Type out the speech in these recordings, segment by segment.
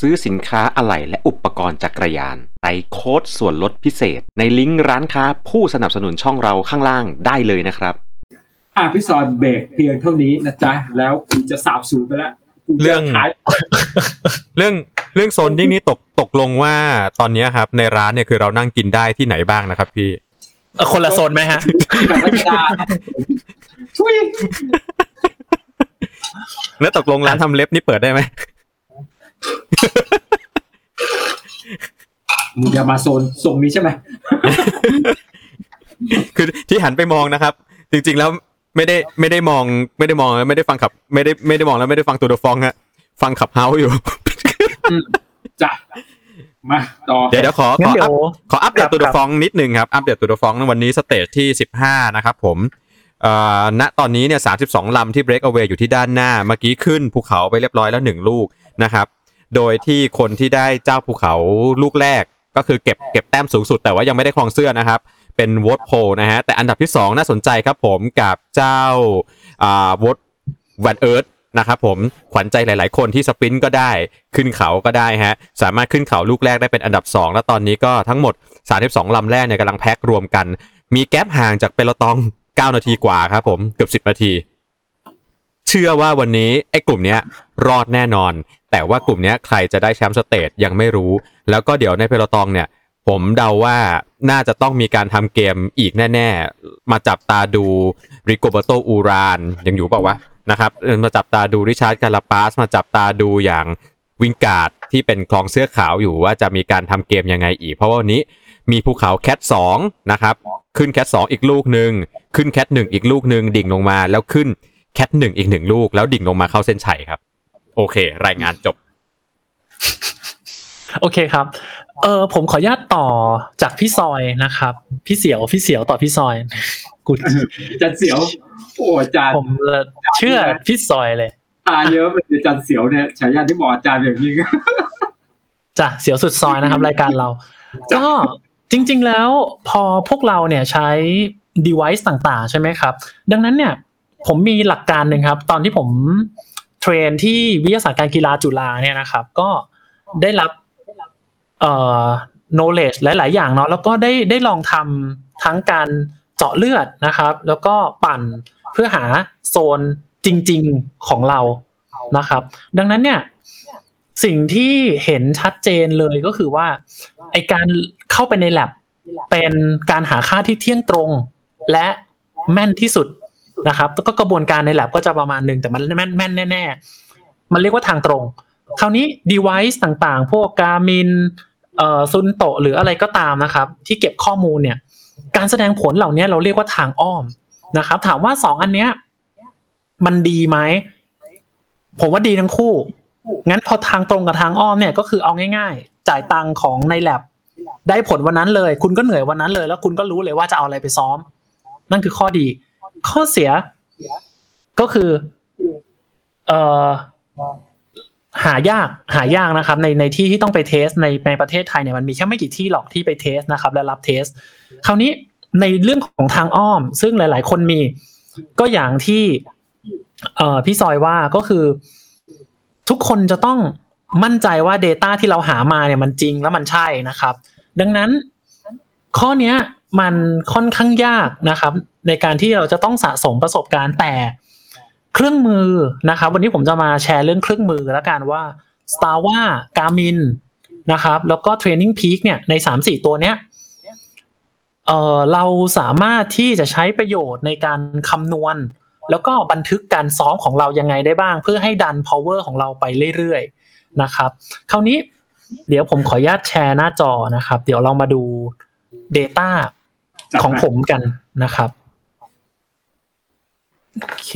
ซื้อสินค้าอะไหล่และอุปกรณ์จักรยานใส่โค้ดส่วนลดพิเศษ ในลิงก์ร้านค้าผู้สนับสนุนช่องเราข้างล่างได้เลยนะครับ อะพี่ซอนเบรกเพียงเท่านี้นะจ๊ะ แล้วกูจะสาบสูญไปแล้วกูจะเรื่อง ขายเรื่องเรื่องโซนดิ้งนี้ตกตกลงว่าตอนเนี้ยครับ ในร้านเนี่ยคือเรานั่งกินได้ที่ไหนบ้างนะครับพี่ เออคนละโซนไหมฮะ แบบไม่ได้ทุยแล้วตกลงร้านทำเล็บนี่เปิดได้ไหม มึงอย่ามาโซนส่งนี้ใช่ไหม คือที่หันไปมองนะครับ จริง ๆ แล้วไม่ได้ไม่ได้มอง ไม่ได้มองไม่ได้ฟังขับ ไม่ได้ไม่ได้มองแล้วไม่ได้ฟังตัวเดอะฟองฮะฟังขับเฮาอยู่จ้ะมาต่อเดี๋ยวเดี๋ยวขอขงั้อนเดี๋อัยพวขออัปเดครัตบตัวเดครัอะบฟองนิดนึงครับอัปเดตตัวเดอะฟองวันนี้สเตจที่15นะครับผมเอ่อณตอนนี้เนี่ย32ลำที่ break away อยู่ที่ด้านหน้า เมื่อกี้ขึ้นภูเขาไปเรียบร้อยแล้ว1ลูกนะครับ โดยที่คนที่ได้เจ้าภูเขาลูกแรก ก็คือเก็บเก็บแต้มสูงสุด แต่ว่ายังไม่ได้ครองเสื้อนะครับ เป็นวอตโพนะฮะแต่อันดับที่ 2 น่าสนใจครับผมกับเจ้าวอตวันเอิร์ธนะครับผมขวัญใจหลาย ๆ คนที่สปรินต์ก็ได้ขึ้นเขาก็ได้ฮะสามารถขึ้นเขาลูกแรกได้เป็นอันดับ 2 แล้วตอนนี้ก็ทั้งหมด 32 ลำแรกเนี่ยกำลังแพ็ครวมกัน มี gap ห่างจาก peloton 9 นาทีกว่าครับผมเกือบ 10 นาที เชื่อว่าวันนี้ไอ้กลุ่มเนี้ยรอดแน่นอน แต่ว่ากลุ่มเนี้ยใครจะได้แชมป์ stage ยังไม่รู้ แล้วก็เดี๋ยวใน peloton เนี่ย ผมเดาว่าน่าจะต้องมีการทำเกมอีกแน่ ๆ มาจับตาดูริโกเบร์โตอูรานยังอยู่เปล่าวะนะครับมาจับตาดูริชาร์ดคาราปาซ มาจับตาดูอย่างวิงการ์ดที่เป็นคลองเสื้อขาวอยู่ว่าจะมีการทำเกมยังไงอีก เพราะว่าวันนี้มีภูเขาแคทสองนะครับ ขึ้นแคทสองอีกลูกหนึ่งขึ้นแคทหนึ่งอีกลูกหนึ่งดิ่งลงมาแล้วขึ้น แคทหนึ่งอีกหนึ่งลูก แล้วดิ่งลงมาเข้าเส้นชัยครับ โอเค รายงานจบ โอเคครับ เออผมขออนุญาตต่อจากพี่ซอยนะครับ พี่เสียวพี่เสียวต่อพี่ซอยกูจันเสียว โอ้อาจารย์ผมเชื่อพี่ซอยเลยตาเยอะเป็นอาจารย์เสียวเนี่ยฉายาที่บอกอาจารย์อย่างนี้จ้ะเสียวสุดซอยนะครับ รายการเราก็จริง ๆ แล้วพอพวกเราเนี่ยใช้ device ต่างๆ ใช่ไหมครับ ดังนั้นเนี่ย ผมมีหลักการหนึ่งครับ ตอนที่ผมเทรนที่วิทยาศาสตร์การกีฬาจุฬาเนี่ยนะครับ ก็ได้รับเอ่อ knowledge หลาย ๆ อย่างเนาะแล้วก็ได้ได้ลองทำทั้งการเจาะเลือดนะครับ แล้วก็ปั่นเพื่อหาโซนจริง ๆ ของเรานะครับ ดังนั้นเนี่ยสิ่งที่เห็นชัดเจนเลยก็คือว่าไอการเข้าไปใน lab เป็นการหาค่าที่เที่ยงตรง และแม่นที่สุด นะครับก็กระบวนการใน lab ก็จะประมาณหนึ่งแต่มันแม่นแม่นแน่ๆ มันเรียกว่าทางตรง คราวนี้ device ต่างๆ พวกการมินเอ่อซุนโตหรืออะไรก็ตามนะครับ ที่เก็บข้อมูลเนี่ย การแสดงผลเหล่านี้เราเรียกว่าทางอ้อมนะครับ ถามว่าสองอันเนี้ย มันดีไหมผมว่าดีทั้งคู่ งั้นพอทางตรงกับทางอ้อมเนี่ยก็คือเอาง่าย ๆ จ่ายตังค์ของใน lab ได้ผลวันนั้นเลย คุณก็เหนื่อยวันนั้นเลย แล้วคุณก็รู้เลยว่าจะเอาอะไรไปซ้อม นั่นคือข้อดี ข้อเสีย ก็คือเอ่อหายากหายากนะครับ ในในที่ที่ต้องไปเทสในในประเทศไทยเนี่ยมันมีแค่ไม่กี่ที่หรอกที่ไปเทสนะครับ และรับเทส คราวนี้ในเรื่องของทางอ้อม ซึ่งหลาย ๆ คนมีก็อย่างที่ เอ่อพี่ซอยว่าก็คือ ทุกคนจะต้องมั่นใจว่า Data ที่เราหามาเนี่ยมันจริงแล้วมันใช่นะครับ ดังนั้นข้อเนี้ย มันค่อนข้างยากนะครับ ในการที่เราจะต้องสะสมประสบการณ์แต่เครื่องมือนะครับ วันนี้ผมจะมาแชร์เรื่องเครื่องมือแล้วกันว่า s t a r w a Garmin นะครับ แล้วก็ Training Peak เนี่ยในสามสี่ตัวเนี้ยเออเราสามารถที่จะใช้ประโยชน์ในการคำนวณ แล้วก็บันทึกการซ้อมของเรายังไงได้บ้าง เพื่อให้ดัน power ของเราไปเรื่อยๆนะครับ คราวนี้เดี๋ยวผมขออนุญาตแชร์หน้าจอนะครับ เดี๋ยวเรามาดู Data ของผมกันนะครับโอเค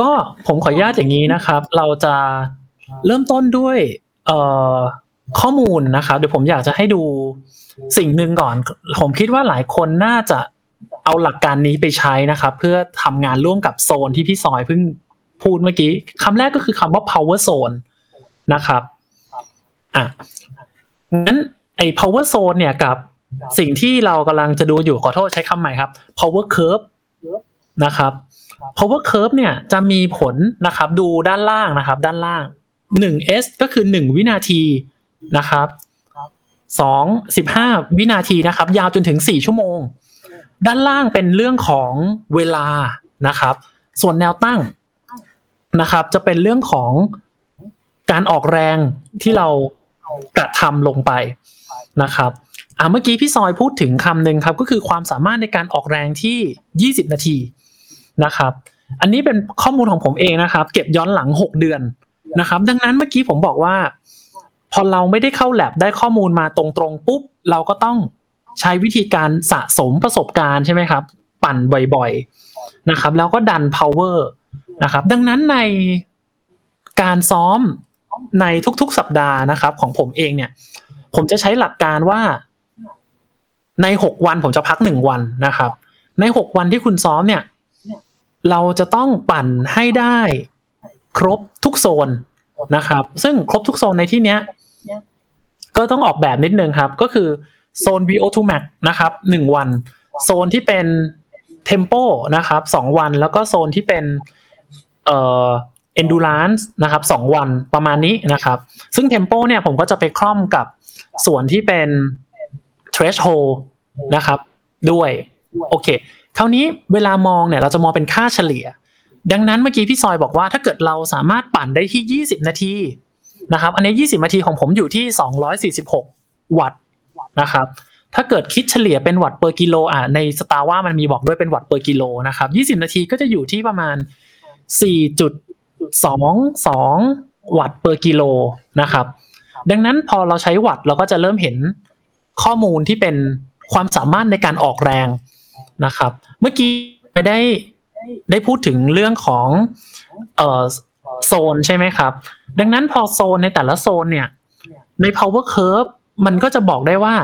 ก็ผมขออนุญาตอย่างนี้นะครับ เราจะเริ่มต้นด้วยข้อมูลนะครับเดี๋ยวผมอยากจะให้ดูสิ่งหนึ่งก่อน ผมคิดว่าหลายคนน่าจะเอาหลักการนี้ไปใช้นะครับ เพื่อทำงานร่วมกับโซนที่พี่ซอยเพิ่งพูดเมื่อกี้คำแรกก็คือคำว่า power zone นะครับอะงั้น ไอ้ power zone เนี่ยกับสิ่งที่เรากำลังจะดูอยู่ขอโทษใช้คำใหม่ครับ power curve นะครับ power curve เนี่ยจะมีผลนะครับดูด้านล่างนะครับ ด้านล่าง 1s ก็คือ 1 วินาทีนะครับ2 15 วินาทีนะครับ ยาวจนถึง 4 ชั่วโมง ด้านล่างเป็นเรื่องของเวลานะครับ ส่วนแนวตั้งนะครับ จะเป็นเรื่องของการออกแรงที่เรากระทำลงไป นะครับอ่าเมื่อกี้พี่ซอยพูดถึงคำหนึ่งครับ ก็คือความสามารถในการออกแรงที่ 20 นาทีนะครับ อันนี้เป็นข้อมูลของผมเองนะครับ เก็บย้อนหลัง 6 เดือนนะครับ ดังนั้นเมื่อกี้ผมบอกว่า พอเราไม่ได้เข้าแลบได้ข้อมูลมาตรงๆปุ๊บ เราก็ต้องใช้วิธีการสะสมประสบการณ์ใช่ไหมครับ ปั่นบ่อยๆนะครับ แล้วก็ดัน power นะครับ ดังนั้นในการซ้อมในทุกๆสัปดาห์นะครับ ของผมเองเนี่ย ผมจะใช้หลักการว่า ในหกวันผมจะพักหนึ่งวันนะครับ ในหกวันที่คุณซ้อมเนี่ย เราจะต้องปั่นให้ได้ครบทุกโซนนะครับ ซึ่งครบทุกโซนในที่เนี้ย ก็ต้องออกแบบนิดนึงครับ ก็คือโซน VO2 max นะครับหนึ่งวัน โซนที่เป็น tempo นะครับสองวัน แล้วก็โซนที่เป็น เอ่อ endurance นะครับสองวันประมาณนี้นะครับ ซึ่ง tempo เนี่ยผมก็จะไปคล่อมกับ ส่วนที่เป็น threshold นะครับ ด้วย โอเคคราวนี้เวลามองเนี่ยเราจะมองเป็นค่าเฉลี่ย ดังนั้นเมื่อกี้พี่ซอยบอกว่าถ้าเกิดเราสามารถปั่นได้ที่ 20 นาทีนะครับ อันนี้ 20 นาทีของผมอยู่ที่ 246 วัตต์นะครับ ถ้าเกิดคิดเฉลี่ยเป็นวัตต์ per กิโลอะใน Strava มันมีบอกด้วยเป็นวัตต์ per กิโลนะครับ 20 นาทีก็จะอยู่ที่ประมาณ 4.22 วัตต์ per กิโลนะครับ ดังนั้นพอเราใช้วัตต์เราก็จะเริ่มเห็นข้อมูลที่เป็นความสามารถในการออกแรงนะครับ เมื่อกี้ไปได้ได้พูดถึงเรื่องของเอ่อโซนใช่ไหมครับ ดังนั้นพอโซนในแต่ละโซนเนี่ยใน power curve มันก็จะบอกได้ว่า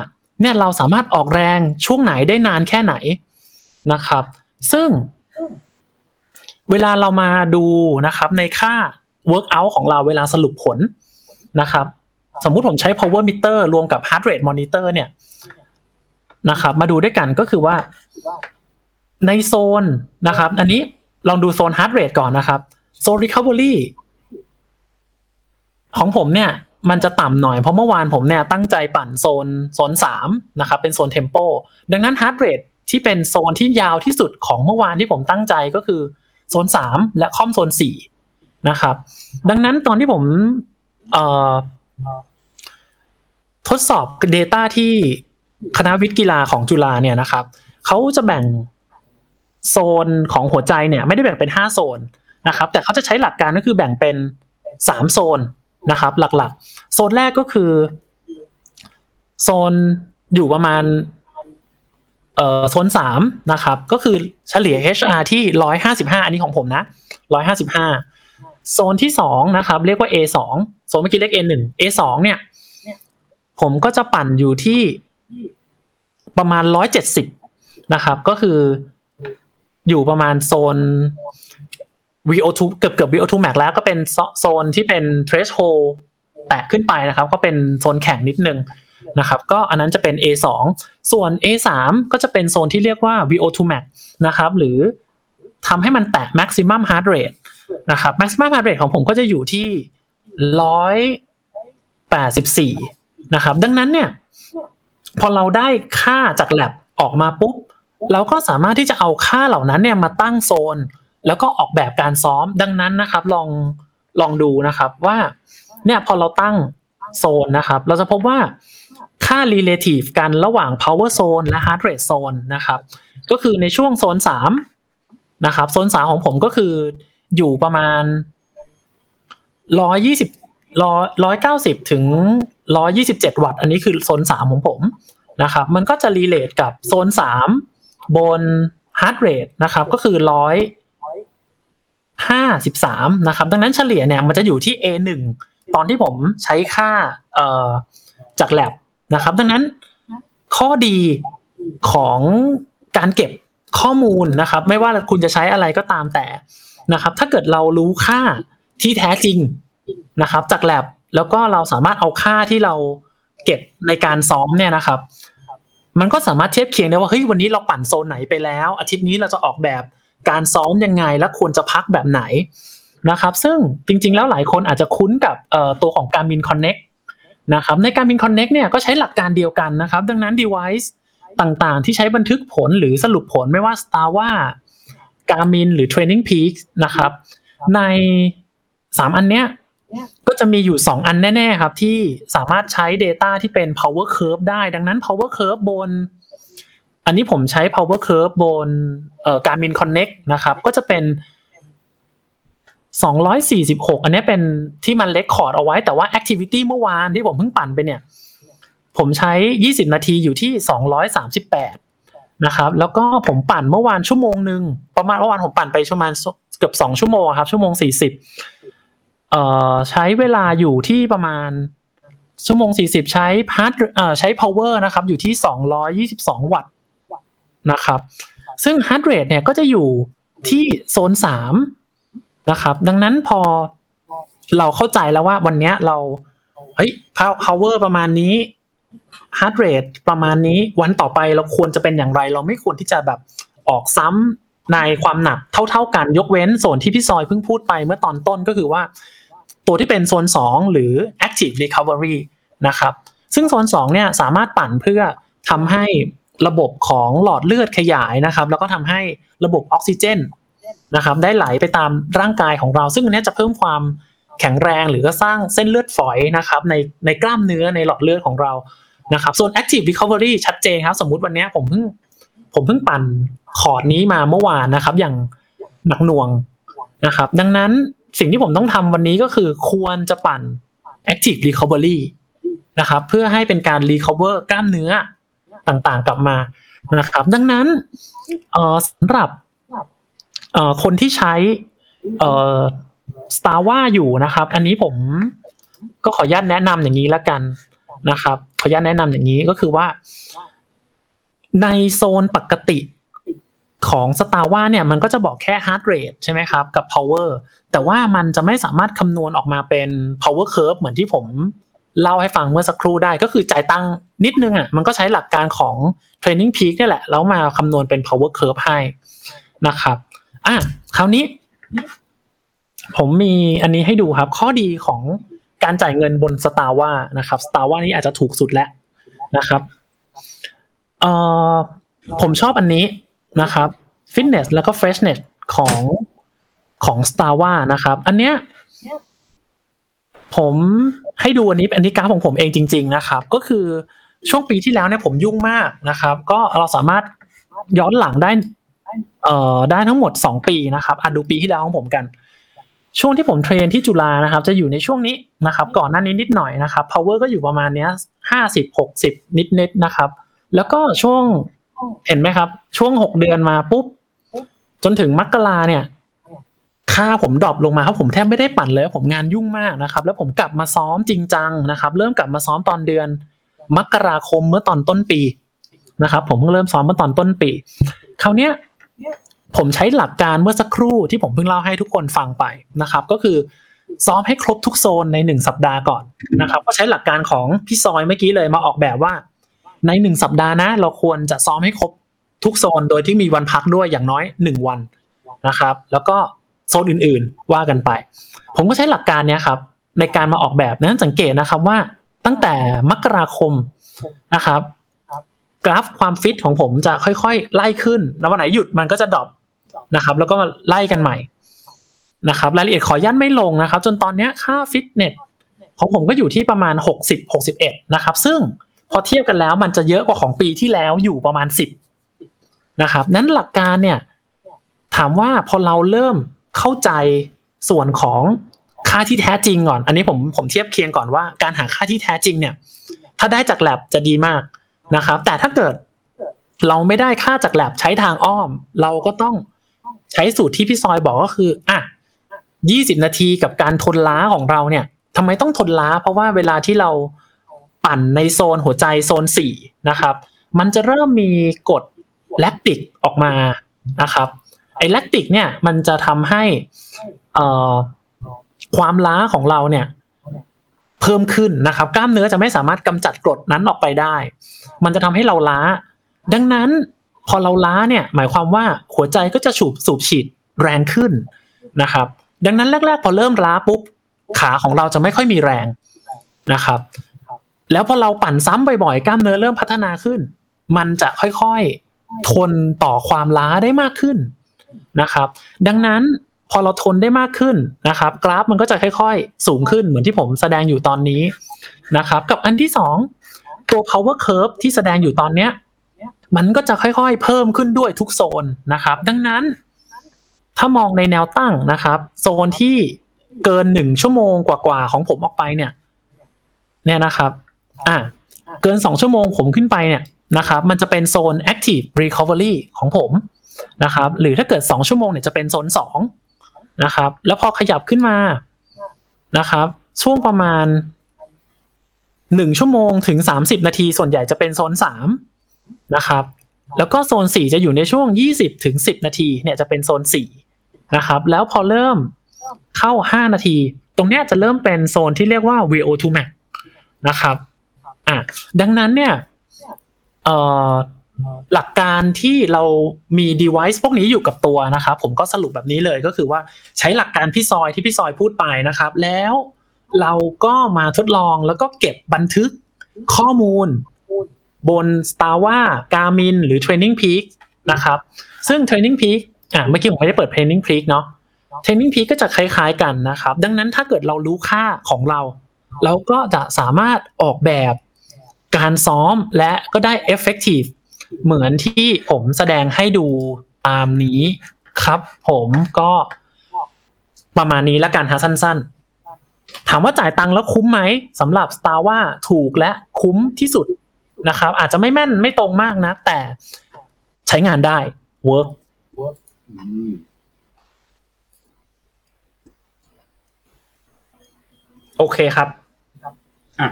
เนี่ยเราสามารถออกแรงช่วงไหนได้นานแค่ไหนนะครับ ซึ่งเวลาเรามาดูนะครับในค่า workout ของเราเวลาสรุปผลนะครับ สมมุติผมใช้ power meter รวมกับ heart rate monitor เนี่ยนะครับ มาดูด้วยกันก็คือว่าในโซนนะครับ อันนี้ลองดูโซน heart rate ก่อนนะครับ โซน recovery ของผมเนี่ย มันจะต่ำหน่อยเพราะเมื่อวานผมเนี่ยตั้งใจปั่นโซนโซนสามนะครับ เป็นโซนเทมโปดังนั้น heart rate ที่เป็นโซนที่ยาวที่สุดของเมื่อวานที่ผมตั้งใจก็คือโซนสามและค่อมโซนสี่นะครับ ดังนั้นตอนที่ผมเอ่อ ทดสอบ Data ที่คณะวิทย์กีฬาของจุฬาเนี่ยนะครับเขาจะแบ่งโซนของหัวใจเนี่ย ไม่ได้แบ่งเป็นห้าโซนนะครับ แต่เขาจะใช้หลักการก็คือแบ่งเป็นสามโซนนะครับ หลักๆ โซนแรกก็คือ โซนอยู่ประมาณเอ่อโซนสามนะครับ ก็คือเฉลี่ย HR ที่ร้อยห้าสิบห้าอันนี้ของผมนะร้อยห้าสิบห้าโซนที่สองนะครับ เรียกว่า A สองโซนเมื่อกี้เรียก A หนึ่ง A สองเนี่ย ผมก็จะปั่นอยู่ที่ประมาณร้อยเจ็ดสิบนะครับ ก็คืออยู่ประมาณโซน VO2 เกือบเกือบ VO2 max แล้วก็เป็นโซนที่เป็น threshold แตะขึ้นไปนะครับ ก็เป็นโซนแข็งนิดนึงนะครับ ก็อันนั้นจะเป็น A2 ส่วน A3 ก็จะเป็นโซนที่เรียกว่า VO2 max นะครับ หรือทำให้มันแตะ maximum heart rate นะครับ maximum heart rate ของผมก็จะอยู่ที่ร้อยแปดสิบสี่ นะครับ ดังนั้นเนี่ย พอเราได้ค่าจาก lab ออกมาปุ๊บ เราก็สามารถที่จะเอาค่าเหล่านั้นเนี่ยมาตั้งโซน แล้วก็ออกแบบการซ้อม ดังนั้นนะครับ ลองลองดูนะครับว่า เนี่ยพอเราตั้งโซนนะครับ เราจะพบว่าค่า relative กันระหว่าง power zone และ heart rate zone นะครับ ก็คือในช่วงโซนสามนะครับ โซนสามของผมก็คืออยู่ประมาณร้อยยี่สิบร้อยร้อยเก้าสิบถึง ร้อยี่สิบเจ็ดวัตต์ อันนี้คือโซนสามของผมนะครับ มันก็จะรีเลทกับโซนสามบน heart rate นะครับ ก็คือร้อยห้าสิบสามนะครับ ดังนั้นเฉลี่ยเนี่ยมันจะอยู่ที่ A หนึ่งตอนที่ผมใช้ค่าเอ่อจาก lab นะครับ ดังนั้นข้อดีของการเก็บข้อมูลนะครับ ไม่ว่าคุณจะใช้อะไรก็ตามแต่นะครับ ถ้าเกิดเรารู้ค่าที่แท้จริงนะครับ จาก lab แล้วก็เราสามารถเอาค่าที่เราเก็บในการซ้อมเนี่ยนะครับ มันก็สามารถเทียบเคียงได้ว่าเฮ้ยวันนี้เราปั่นโซนไหนไปแล้ว อาทิตย์นี้เราจะออกแบบการซ้อมยังไงและควรจะพักแบบไหนนะครับ ซึ่งจริง ๆ แล้วหลายคนอาจจะคุ้นกับตัวของ Garmin Connect นะครับใน Garmin Connect เนี่ยก็ใช้หลักการเดียวกันนะครับ ดังนั้น device ต่างๆ ที่ใช้บันทึกผลหรือสรุปผลไม่ว่า Strava Garmin หรือ Training Peaks นะครับ ในสามอันเนี้ย ก็จะมีอยู่สองอันแน่ ๆ ครับที่สามารถใช้ Data ที่เป็น power curve ได้ ดังนั้น power curve บน อันนี้ผมใช้ power curve บนเอ่อ Garmin Connect นะครับ ก็จะเป็น 246 อันนี้เป็นที่มัน record เอาไว้แต่ว่า activity เมื่อวานที่ผมเพิ่งปั่นไปเนี่ย ผมใช้ 20 นาทีอยู่ที่ 238 นะครับ แล้วก็ผมปั่นเมื่อวานชั่วโมงหนึ่งประมาณเมื่อวานผมปั่นไปประมาณเกือบ 2 ชั่วโมงครับ ชั่วโมง 40 เอ่อใช้เวลาอยู่ที่ประมาณชั่วโมง 40 ใช้พาร์ทเอ่อใช้ power นะครับ อยู่ที่ 222 วัตต์นะครับ ซึ่ง heart rate เนี่ยก็จะอยู่ที่โซน 3 นะครับ ดังนั้นพอเราเข้าใจแล้วว่าวันเนี้ยเราเฮ้ย power ประมาณนี้ heart rate ประมาณนี้วันต่อไปเราควรจะเป็นอย่างไร เราไม่ควรที่จะแบบออกซ้ำในความหนักเท่า ๆกันยกเว้นโซนที่พี่ซอยเพิ่งพูดไปเมื่อตอนต้นก็คือว่า ตัวที่เป็นโซน 2 หรือ active recovery นะครับ ซึ่งโซน2เนี่ยสามารถปั่นเพื่อทำให้ระบบของหลอดเลือดขยายนะครับ แล้วก็ทำให้ระบบออกซิเจนนะครับ ได้ไหลไปตามร่างกายของเรา ซึ่งอันนี้จะเพิ่มความแข็งแรงหรือก็สร้างเส้นเลือดฝอยนะครับในในกล้ามเนื้อในหลอดเลือดของเรานะครับส่วน active recovery ชัดเจนครับ สมมุติวันนี้ผมเพิ่งผมเพิ่งปั่นคอร์ดนี้มาเมื่อวานนะครับ อย่างหนักหน่วงนะครับ ดังนั้น สิ่งที่ผมต้องทำวันนี้ก็คือควรจะปั่น active recovery นะครับ เพื่อให้เป็นการ recover กล้ามเนื้อต่างๆกลับมานะครับ ดังนั้นสำหรับคนที่ใช้ Strava อยู่นะครับ อันนี้ผมก็ขออนุญาตแนะนำอย่างนี้แล้วกันนะครับ ขออนุญาตแนะนำอย่างนี้ก็คือว่า ในโซนปกติของ Strava เนี่ยมันก็จะบอกแค่ heart rate ใช่ไหมครับ กับ power แต่ว่ามันจะไม่สามารถคำนวณออกมาเป็น power curve เหมือนที่ผมเล่าให้ฟังเมื่อสักครู่ได้ก็คือจ่ายตังค์นิดนึงอะมันก็ใช้หลักการของ training peak นี่แหละ แล้วมาคำนวณเป็น power curve ให้นะครับอะคราวนี้ ผมมีอันนี้ให้ดูครับ ข้อดีของการจ่ายเงินบน s t a r ว่านะครับ s t a r ว่านี้อาจจะถูกสุดแล้วนะครับเอ่อผมชอบอันนี้นะครับ fitness แล้วก็ freshness ของ ของ s t a r ว่านะครับ อันเนี้ยผมให้ดูอันนี้เป็นอันนี้กราฟของผมเองจริง ๆ นะครับ ก็คือช่วงปีที่แล้วเนี่ยผมยุ่งมากนะครับ ก็เราสามารถย้อนหลังได้เอ่อได้ทั้งหมด 2 ปีนะครับอะดูปีที่แล้วของผมกัน ช่วงที่ผมเทรนที่จุฬานะครับ จะอยู่ในช่วงนี้นะครับ ก่อนหน้านี้นิดหน่อยนะครับ power ก็อยู่ประมาณเนี้ยห้าสิบหกสิบนิดนิดๆนะครับ แล้วก็ช่วงเห็นไหมครับ ช่วงหกเดือนมาปุ๊บ จนถึงมกราเนี่ย ค่าผม drop ลงมาครับผมแทบไม่ได้ปั่นเลยผมงานยุ่งมากนะครับ แล้วผมกลับมาซ้อมจริงจังนะครับ เริ่มกลับมาซ้อมตอนเดือน มกราคมเมื่อตอนต้นปีนะครับ ผมเพิ่งเริ่มซ้อมเมื่อตอนต้นปีคราวเนี้ยผมใช้หลักการเมื่อสักครู่ที่ผมเพิ่งเล่าให้ทุกคนฟังไปนะครับ ก็คือซ้อมให้ครบทุกโซนในหนึ่งสัปดาห์ก่อนนะครับ ก็ใช้หลักการของพี่ซอยเมื่อกี้เลยมาออกแบบว่า ในหนึ่งสัปดาห์นะ เราควรจะซ้อมให้ครบทุกโซนโดยที่มีวันพักด้วยอย่างน้อยหนึ่งวันนะครับ แล้วก็ โซนอื่นๆ ว่ากันไป ผมก็ใช้หลักการเนี้ยครับ ในการมาออกแบบนั้นสังเกตนะครับว่าตั้งแต่มกราคมนะครับ กราฟความฟิตของผมจะค่อยๆ ไล่ขึ้น แล้ววันไหนหยุดมันก็จะดรอปนะครับ แล้วก็มาไล่กันใหม่นะครับ รายละเอียดขอยันไม่ลงนะครับ จนตอนนี้ค่าฟิตเนสของผมก็อยู่ที่ประมาณ 60 61 นะครับ ซึ่งพอเทียบกันแล้วมันจะเยอะกว่าของปีที่แล้วอยู่ประมาณ 10 นะครับ นั้นหลักการเนี่ย ถามว่าพอเราเริ่ม เข้าใจส่วนของค่าที่แท้จริงก่อน อันนี้ผมผมเทียบเคียงก่อนว่าการหาค่าที่แท้จริงเนี่ย ถ้าได้จากแ a บจะดีมากนะครับ แต่ถ้าเกิดเราไม่ได้ค่าจากแ a บใช้ทางอ้อม เราก็ต้องใช้สูตรที่พี่ซอยบอกก็คืออะยี่สิบนาทีกับการทนล้าของเราเนี่ยทำไมต้องทนล้า เพราะว่าเวลาที่เราปั่นในโซนหัวใจโซนสี่นะครับ มันจะเริ่มมีกดแลคติกออกมานะครับ อ้แลคติกเนี่ยมันจะทำให้ความล้าของเราเนี่ย เพิ่มขึ้นนะครับ กล้ามเนื้อจะไม่สามารถกำจัดกรดนั้นออกไปได้ มันจะทำให้เราล้า ดังนั้นพอเราล้าเนี่ย หมายความว่าหัวใจก็จะสูบสูบฉีดแรงขึ้นนะครับ ดังนั้นแรก ๆ พอเริ่มล้าปุ๊บขาของเราจะไม่ค่อยมีแรงนะครับ แล้วพอเราปั่นซ้ำบ่อยๆกล้ามเนื้อเริ่มพัฒนาขึ้น มันจะค่อยๆทนต่อความล้าได้มากขึ้น นะครับ ดังนั้นพอเราทนได้มากขึ้นนะครับ กราฟมันก็จะค่อยๆ สูงขึ้นเหมือนที่ผมแสดงอยู่ตอนนี้นะครับ กับอันที่สองตัว power curve ที่แสดงอยู่ตอนเนี้ยมันก็จะค่อยๆ เพิ่มขึ้นด้วยทุกโซนนะครับ ดังนั้นถ้ามองในแนวตั้งนะครับ โซนที่เกินหนึ่งชั่วโมงกว่าๆของผมออกไปเนี่ย เนี่ยนะครับ อะเกินสองชั่วโมงผมขึ้นไปเนี่ยนะครับ มันจะเป็นโซน active recovery ของผม นะครับ หรือถ้าเกิดสองชั่วโมงเนี่ยจะเป็นโซนสองนะครับ แล้วพอขยับขึ้นมานะครับ ช่วงประมาณหนึ่งชั่วโมงถึงสามสิบนาทีส่วนใหญ่จะเป็นโซนสามนะครับแล้วก็โซนสี่จะอยู่ในช่วงยี่สิบถึงสิบนาทีเนี่ยจะเป็นโซนสี่นะครับ แล้วพอเริ่มเข้าห้านาที ตรงเนี้ยจะเริ่มเป็นโซนที่เรียกว่า VO2 max นะครับ อะ ดังนั้นเนี่ย เอ่อ หลักการที่เรามี device พวกนี้อยู่กับตัวนะครับผมก็สรุปแบบนี้เลยก็คือว่าใช้หลักการพี่ซอยที่พี่ซอยพูดไปนะครับ แล้วเราก็มาทดลองแล้วก็เก็บบันทึกข้อมูล บน s t a r w a Garmin หรือ Training Peak นะครับ ซึ่ง Training Peak อะเมื่อกี้ผมไม่ได้เปิด Training Peak เนาะ Training Peak ก็จะคล้ายๆกันนะครับ ดังนั้นถ้าเกิดเรารู้ค่าของเรา เราก็จะสามารถออกแบบการซ้อมและก็ได้ effective เหมือนที่ผมแสดงให้ดูตามนี้ครับ ผมก็ประมาณนี้แล้วกันฮะสั้น ๆ ถามว่าจ่ายตังค์แล้วคุ้มไหมสำหรับ Star ว่าถูกและคุ้มที่สุดนะครับ อาจจะไม่แม่นไม่ตรงมากนะ แต่ใช้งานได้ work อืมโอเคครับ อะ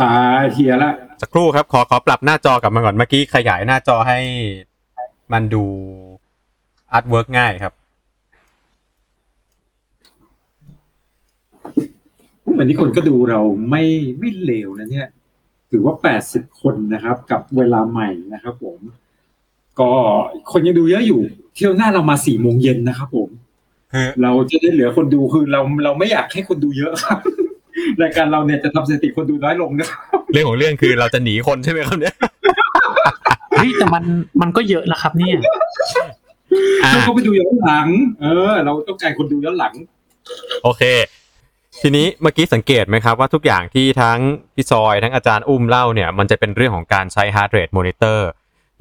ตาเทียละ สักครู่ครับ ขอขอปรับหน้าจอกลับมาก่อนเมื่อกี้ขยายหน้าจอให้มันดูอาร์ตเวิร์กง่ายครับวันนี้คนก็ดูเราไม่ไม่เลวนะเนี่ยถือว่าแปดสิบคนนะครับ กับเวลาใหม่นะครับผม ก็คนยังดูเยอะอยู่ เที่ยวหน้าเรามาสี่โมงเย็นนะครับผมคือเราจะได้เหลือคนดูคือเราเราไม่อยากให้คนดูเยอะครับรายการเราเนี่ยจะทำสถิติคนดูน้อยลงนะครับ เรื่องของเรื่องคือเราจะหนีคนใช่ไหมครับเนี่ยเฮ้ยแต่มันมันก็เยอะนะครับ เนี่ยอ่าเราก็ไปดูย้อนหลัง เออ เราต้องการคนดูย้อนหลัง โอเค ทีนี้เมื่อกี้สังเกตไหมครับว่าทุกอย่างที่ทั้งพี่ซอยทั้งอาจารย์อุ้มเล่าเนี่ย มันจะเป็นเรื่องของการใช้ heart rate monitor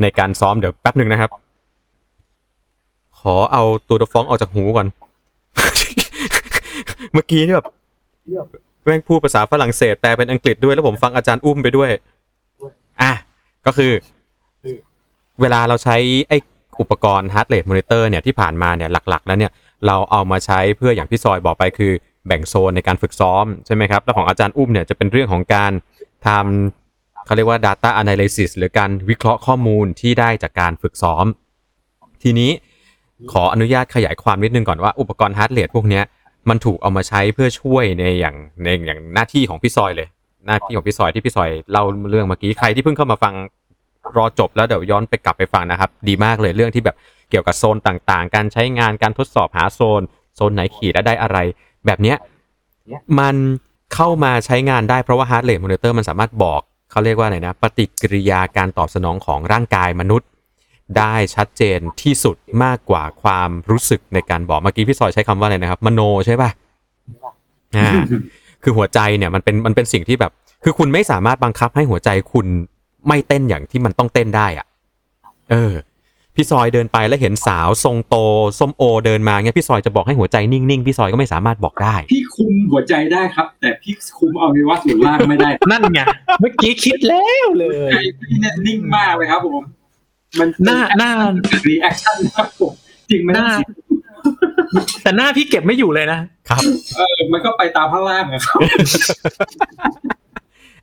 ในการซ้อมเดี๋ยวแป๊บหนึ่งนะครับ ขอเอาตัวดฟองออกจากหูก่อน เมื่อกี้นี่แบบ แม่งพูดภาษาฝรั่งเศสแปลเป็นอังกฤษด้วยแล้วผมฟังอาจารย์อุ้มไปด้วย อะ ก็คือ เวลาเราใช้ไอ้อุปกรณ์ heart rate monitor เนี่ยที่ผ่านมาเนี่ยหลัก ๆ แล้วเนี่ยเราเอามาใช้เพื่ออย่างที่ซอยบอกไปคือ แบ่งโซนในการฝึกซ้อมใช่ไหมครับ แล้วของอาจารย์อุ้มเนี่ยจะเป็นเรื่องของการทำเขาเรียกว่า data analysis หรือการวิเคราะห์ข้อมูลที่ได้จากการฝึกซ้อม ทีนี้ขออนุญาตขยายความนิดนึงก่อนว่าอุปกรณ์ heart rate พวกเนี้ย มันถูกเอามาใช้เพื่อช่วยในอย่างในอย่างหน้าที่ของพี่ซอยเลย หน้าที่ของพี่ซอยที่พี่ซอยเล่าเรื่องเมื่อกี้ใครที่เพิ่งเข้ามาฟังรอจบแล้วเดี๋ยวย้อนไปกลับไปฟังนะครับ ดีมากเลยเรื่องที่แบบเกี่ยวกับโซนต่างๆ การใช้งานการทดสอบหาโซน โซนไหนขีดแล้วได้อะไร แบบเนี้ยมันเข้ามาใช้งานได้เพราะว่า heart rate monitor มันสามารถบอกเขาเรียกว่าอะไรนะ ปฏิกิริยาการตอบสนองของร่างกายมนุษย์ ได้ชัดเจนที่สุดมากกว่าความรู้สึกในการบอกเมื่อกี้พี่ซอยใช้คำว่าอะไรนะครับ มโนใช่ป่ะอ่าคือหัวใจเนี่ยมันเป็นมันเป็นสิ่งที่แบบ คือคุณไม่สามารถบังคับให้หัวใจคุณไม่เต้นอย่างที่มันต้องเต้นได้อะเออ พี่ซอยเดินไปแล้วเห็นสาวทรงโตส้มโอ เดินมาเงี้ยพี่ซอยจะบอกให้หัวใจนิ่งๆพี่ซอยก็ไม่สามารถบอกได้ พี่คุมหัวใจได้ครับ แต่พี่คุมเอาในวัดส่วนล่างไม่ได้ นั่นไงเมื่อกี้คิดแล้วเลยใจพี่เนี่ยนิ่งมากเลยครับผม มันหน้าหน้า reaction ครับผมจริงไหมหน้าแต่หน้าพี่เก็บไม่อยู่เลยนะครับ เออมันก็ไปตามข้างล่างอะครับ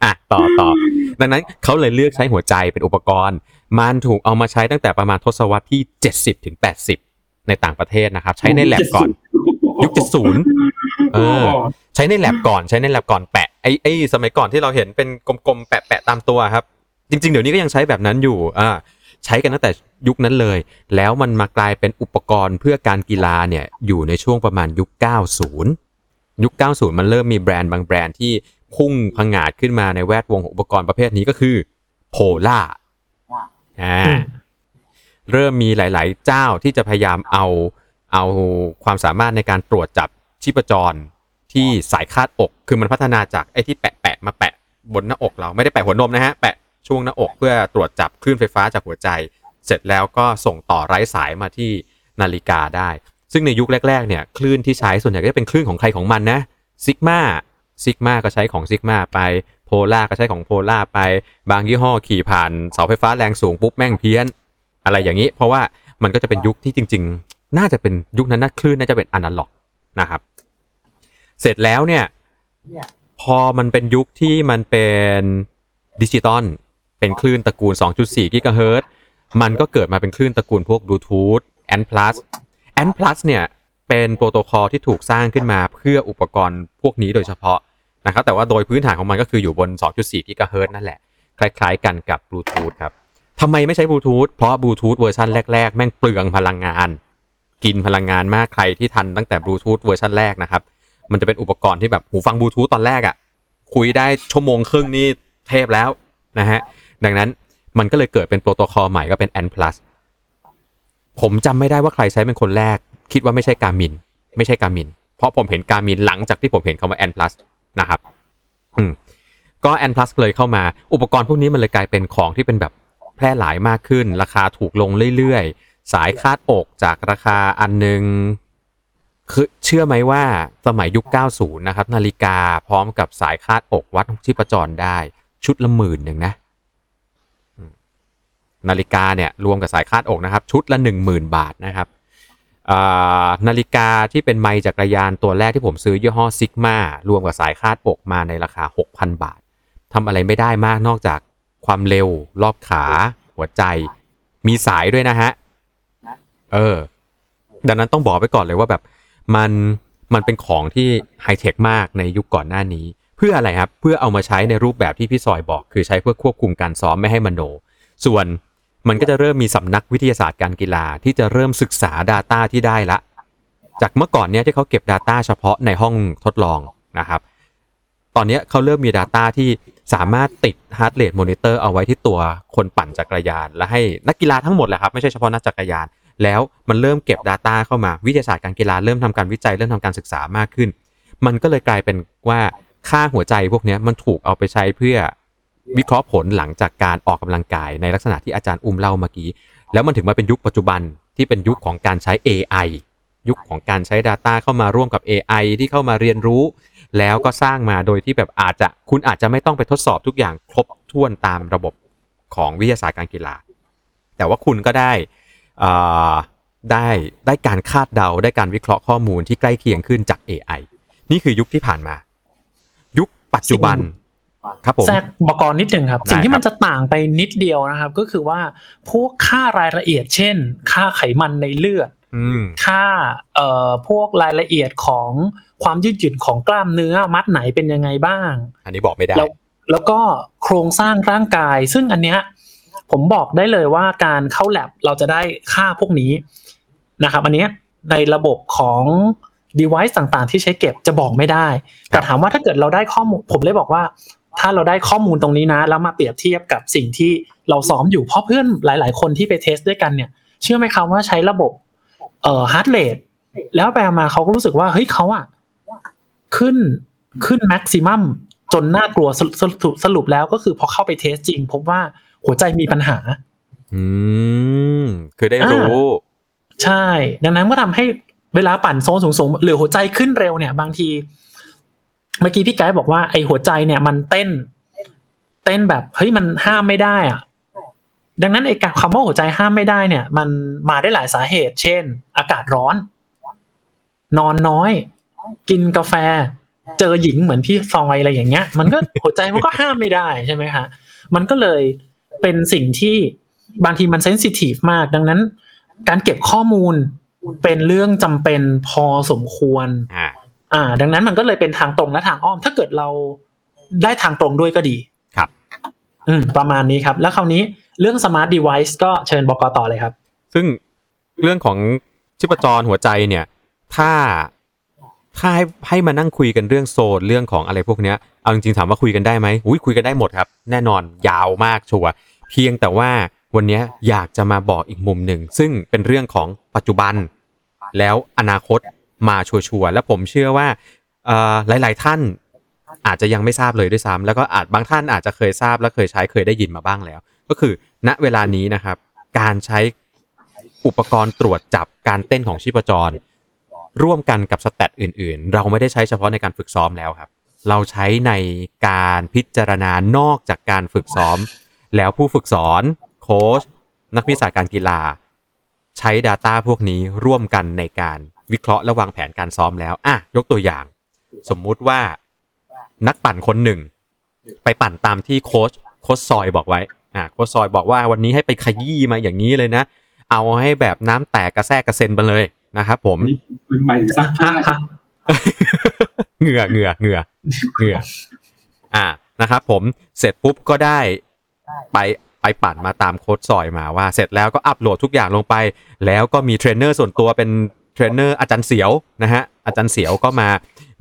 อะต่อต่อดังนั้นเขาเลยเลือกใช้หัวใจเป็นอุปกรณ์ มันถูกเอามาใช้ตั้งแต่ประมาณทศวรรษที่ 70ถึง80 ในต่างประเทศนะครับ ใช้ในแล็บก่อน ยุค70เออ ใช้ในแลบก่อนใช้ในแลบก่อนแปะไอ้ไอ้สมัยก่อนที่เราเห็นเป็นกลมๆแปะแปะตามตัวครับ จริง ๆ เดี๋ยวนี้ก็ยังใช้แบบนั้นอยู่อ่า ใช้กันตั้งแต่ยุคนั้นเลย แล้วมันมากลายเป็นอุปกรณ์เพื่อการกีฬาเนี่ยอยู่ในช่วงประมาณยุค 90 ยุค 90 มันเริ่มมีแบรนด์บางแบรนด์ที่พุ่งพังงาดขึ้นมาในแวดวงของอุปกรณ์ประเภทนี้ก็คือโพล่าอ่าเริ่มมีหลาย ๆ เจ้าที่จะพยายามเอาเอาความสามารถในการตรวจจับชีพจรที่สายคาดอก คือมันพัฒนาจากไอ้ที่แปะแปะๆมาแปะบนหน้าอกเราไม่ได้แปะหัวนมนะฮะ แปะ ช่วงหน้าอกเพื่อตรวจจับคลื่นไฟฟ้าจากหัวใจ เสร็จแล้วก็ส่งต่อไร้สายมาที่นาฬิกาได้ ซึ่งในยุคแรกๆเนี่ยคลื่นที่ใช้ส่วนใหญ่ก็จะเป็นคลื่นของใครของมันนะซิกมาซิกมาก็ใช้ของซิกมาไปโพล่าก็ใช้ของโพล่าไป บางยี่ห้อขี่ผ่านเสาไฟฟ้าแรงสูงปุ๊บแม่งเพี้ยน อะไรอย่างนี้ เพราะว่ามันก็จะเป็นยุคที่จริง ๆ น่าจะเป็นยุคนั้นนะคลื่นน่าจะเป็นอนาล็อกนะครับ เสร็จแล้วเนี่ยพอมันเป็นยุคที่มันเป็นดิจิตอล เป็นคลื่นตระกูล 2.4 กิกะเฮิรตซ์มันก็เกิดมาเป็นคลื่นตระกูลพวกบลูทูธ N plus N plus เนี่ยเป็นโปรโตคอลที่ถูกสร้างขึ้นมาเพื่ออุปกรณ์พวกนี้โดยเฉพาะนะครับแต่ว่าโดยพื้นฐานของมันก็คืออยู่บน 2.4 กิกะเฮิรตซ์นั่นแหละ คล้ายๆกันกับบลูทูธครับทำไมไม่ใช้บลูทูธเพราะบลูทูธเวอร์ชันแรก ๆ แม่งเปลืองพลังงาน กินพลังงานมากใครที่ทันตั้งแต่บลูทูธเวอร์ชันแรกนะครับมันจะเป็นอุปกรณ์ที่แบบหูฟังบลูทูธตอนแรกอะ่ะคุยได้ชั่วโมงครึ่งนี่เทพแล้วนะฮะ ดังนั้นมันก็เลยเกิดเป็นโปรโตคอลใหม่ก็เป็น ANT plus ผมจำไม่ได้ว่าใครใช้เป็นคนแรก คิดว่าไม่ใช่ Garmin ไม่ใช่ Garminเพราะผมเห็นการมินหลังจากที่ผมเห็นคำว่า N plus นะครับอืมก็ N plus เลยเข้ามา อุปกรณ์พวกนี้มันเลยกลายเป็นของที่เป็นแบบแพร่หลายมากขึ้น ราคาถูกลงเรื่อยๆ สายคาดอกจากราคาอันหนึงคือเชื่อไหมว่าสมัยยุค 90 นะครับ นาฬิกาพร้อมกับสายคาดอกวัดชีพจรได้ ชุดละหมื่นหนึ่งนะ นาฬิกาเนี่ยรวมกับสายคาดอกนะครับ ชุดละหนึ่งหมื่นบาทนะครับนาฬิกาที่เป็นไมจักรยานตัวแรกที่ผมซื้อยี่ห้อซิกมารวมกับสายคาดอกมาในราคา 6,000 บาททำอะไรไม่ได้มากนอกจากความเร็ว รอบขา หัวใจ มีสายด้วยนะฮะเออ ดังนั้นต้องบอกไว้ก่อนเลยว่าแบบมันมันเป็นของที่ไฮเทคมากในยุคก่อนหน้านี้ เพื่ออะไรครับ เพื่อเอามาใช้ในรูปแบบที่พี่ซอยบอก คือใช้เพื่อควบคุมการซ้อมไม่ให้มโน ส่วน มันก็จะเริ่มมีสำนักวิทยาศาสตร์การกีฬาที่จะเริ่มศึกษา Data ที่ได้ละ จากเมื่อก่อนเนี้ยที่เขาเก็บ Data เฉพาะในห้องทดลองนะครับ ตอนนี้เขาเริ่มมี Data ที่สามารถติด Heart Rate Monitor เอาไว้ที่ตัวคนปั่นจักรยาน และให้นักกีฬาทั้งหมดแหละครับไม่ใช่เฉพาะนักจักรยาน แล้วมันเริ่มเก็บ Data เข้ามาวิทยาศาสตร์การกีฬาเริ่มทำการวิจัยเริ่มทำการศึกษามากขึ้น มันก็เลยกลายเป็นว่าค่าหัวใจพวกนี้มันถูกเอาไปใช้เพื่อ วิเคราะห์ผลหลังจากการออกกำลังกายในลักษณะที่อาจารย์อุ้มเล่าเมื่อกี้ แล้วมันถึงมาเป็นยุคปัจจุบันที่เป็นยุคของการใช้ AI ยุคของการใช้ Data เข้ามาร่วมกับ AI ที่เข้ามาเรียนรู้ แล้วก็สร้างมาโดยที่แบบอาจจะคุณอาจจะไม่ต้องไปทดสอบทุกอย่างครบถ้วนตามระบบของวิทยาศาสตร์การกีฬา แต่ว่าคุณก็ได้อ่าได้ได้การคาดเดาได้การวิเคราะห์ข้อมูลที่ใกล้เคียงขึ้นจาก AI นี่คือยุคที่ผ่านมา ยุคปัจจุบัน ครับผมแทรกบกรนิดหนึ่งครับได้สิ่งที่ครับมันจะต่างไปนิดเดียวนะครับ ก็คือว่าพวกค่ารายละเอียด เช่น ค่าไขมันในเลือดอืมค่าเอ่อพวกรายละเอียดของความยืดหยุ่นของกล้ามเนื้อมัดไหนเป็นยังไงบ้าง อันนี้บอกไม่ได้ แล้วแล้วก็โครงสร้างร่างกาย ซึ่งอันเนี้ยผมบอกได้เลยว่าการเข้าแลบเราจะได้ค่าพวกนี้นะครับ อันเนี้ยในระบบของ device ต่างๆ ที่ใช้เก็บจะบอกไม่ได้ แต่ถามว่าถ้าเกิดเราได้ข้อมูล ผมเลยบอกว่า ถ้าเราได้ข้อมูลตรงนี้นะ แล้วมาเปรียบเทียบกับสิ่งที่เราซ้อมอยู่เพราะเพื่อนหลาย ๆ คนที่ไปเทสด้วยกันเนี่ยเชื่อไหมครับว่าใช้ระบบเอ่อ heart rate แล้วไปมาเขาก็รู้สึกว่าเฮ้ยเขาอะขึ้นขึ้นแม็กซิมัมจนน่ากลัวสรุปสรุปสรุปแล้วก็คือพอเข้าไปเทสจริงพบว่าหัวใจมีปัญหา อืมคือได้รู้ ใช่ ดังนั้นก็ทำให้เวลาปั่นโซนสูงๆหรือหัวใจขึ้นเร็วเนี่ย บางที เมื่อกี้พี่ไกด์บอกว่าไอหัวใจเนี่ยมันเต้น เต้นแบบเฮ้ยมันห้ามไม่ได้อะดังนั้นไอคำว่าหัวใจห้ามไม่ได้เนี่ย มันมาได้หลายสาเหตุ เช่น อากาศร้อน นอนน้อย กินกาแฟ เจอหญิงเหมือนพี่ซอยอะไรอย่างเงี้ย มันก็หัวใจมันก็ห้ามไม่ได้ใช่ไหมคะมันก็เลยเป็นสิ่งที่บางทีมันเซนซิทีฟมาก ดังนั้น การเก็บข้อมูลเป็นเรื่องจำเป็นพอสมควร อ่าอ่า ดังนั้นมันก็เลยเป็นทางตรงและทางอ้อม ถ้าเกิดเราได้ทางตรงด้วยก็ดีครับ อืม ประมาณนี้ครับ แล้วคราวนี้เรื่อง smart device ก็เชิญบอกต่อเลยครับ ซึ่งเรื่องของชีพจรหัวใจเนี่ย ถ้าถ้าให้ให้มานั่งคุยกันเรื่องโซนเรื่องของอะไรพวกเนี้ยเอาจริงๆถามว่าคุยกันได้ไหมอุ้ยคุยกันได้หมดครับ แน่นอนยาวมากชัวร์เพียงแต่ว่าวันเนี้ยอยากจะมาบอกอีกมุมหนึ่ง ซึ่งเป็นเรื่องของปัจจุบัน แล้วอนาคต มาชัวร์ๆและผมเชื่อว่าหลาย ๆ ท่านอาจจะยังไม่ทราบเลยด้วยซ้ำแล้วก็อาจบางท่านอาจจะเคยทราบและเคยใช้เคยได้ยินมาบ้างแล้ว ก็คือณเวลานี้นะครับ การใช้อุปกรณ์ตรวจจับการเต้นของชีพจร ร่วมกันกับสแตทอื่น ๆ เราไม่ได้ใช้เฉพาะในการฝึกซ้อมแล้วครับ เราใช้ในการพิจารณานอกจากการฝึกซ้อม แล้วผู้ฝึกสอนโค้ชนักวิชาการกีฬา ใช้ Data พวกนี้ร่วมกันในการ วิเคราะห์และวางแผนการซ้อมแล้ว อะ ยกตัวอย่าง สมมุติว่านักปั่นคนหนึ่ง ไปปั่นตามที่โค้ชโค้ชซอยบอกไว้ อะโค้ชซอยบอกว่าวันนี้ให้ไปขยี้มาอย่างนี้เลยนะ เอาให้แบบน้ำแตกกระแทกกระเซ็นไปเลยนะครับผมนี่เป็นหมายถึงซักผ้าฮะเหงื่อเหงื่อเหงื่อเหงื่ออ่านะครับผมเสร็จปุ๊บก็ได้ไปไปปั่นมาตามโค้ชซอยมาว่าเสร็จแล้วก็อัปโหลดทุกอย่างลงไป แล้วก็มีเทรนเนอร์ส่วนตัวเป็น เทรนเนอร์อาจารย์เสียวนะฮะอาจารย์เสียวก็มา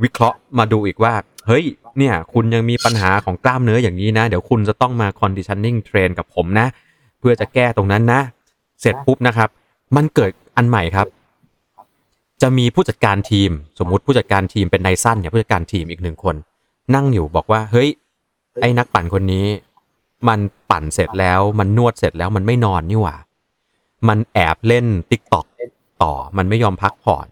วิเคราะห์มาดูอีกว่า เฮ้ยเนี่ยคุณยังมีปัญหาของกล้ามเนื้ออย่างนี้นะ เดี๋ยวคุณจะต้องมา conditioning train กับผมนะ เพื่อจะแก้ตรงนั้นนะ เสร็จปุ๊บนะครับ มันเกิดอันใหม่ครับ จะมีผู้จัดการทีม สมมุติผู้จัดการทีมเป็นนายสั้นเนี่ยผู้จัดการทีมอีกหนึ่งคน นั่งอยู่บอกว่า เฮ้ย ไอ้นักปั่นคนนี้ มันปั่นเสร็จแล้วมันนวดเสร็จแล้วมันไม่นอนนี่หว่า มันแอบเล่น TikTok ต่อ มันไม่ยอมพักผ่อน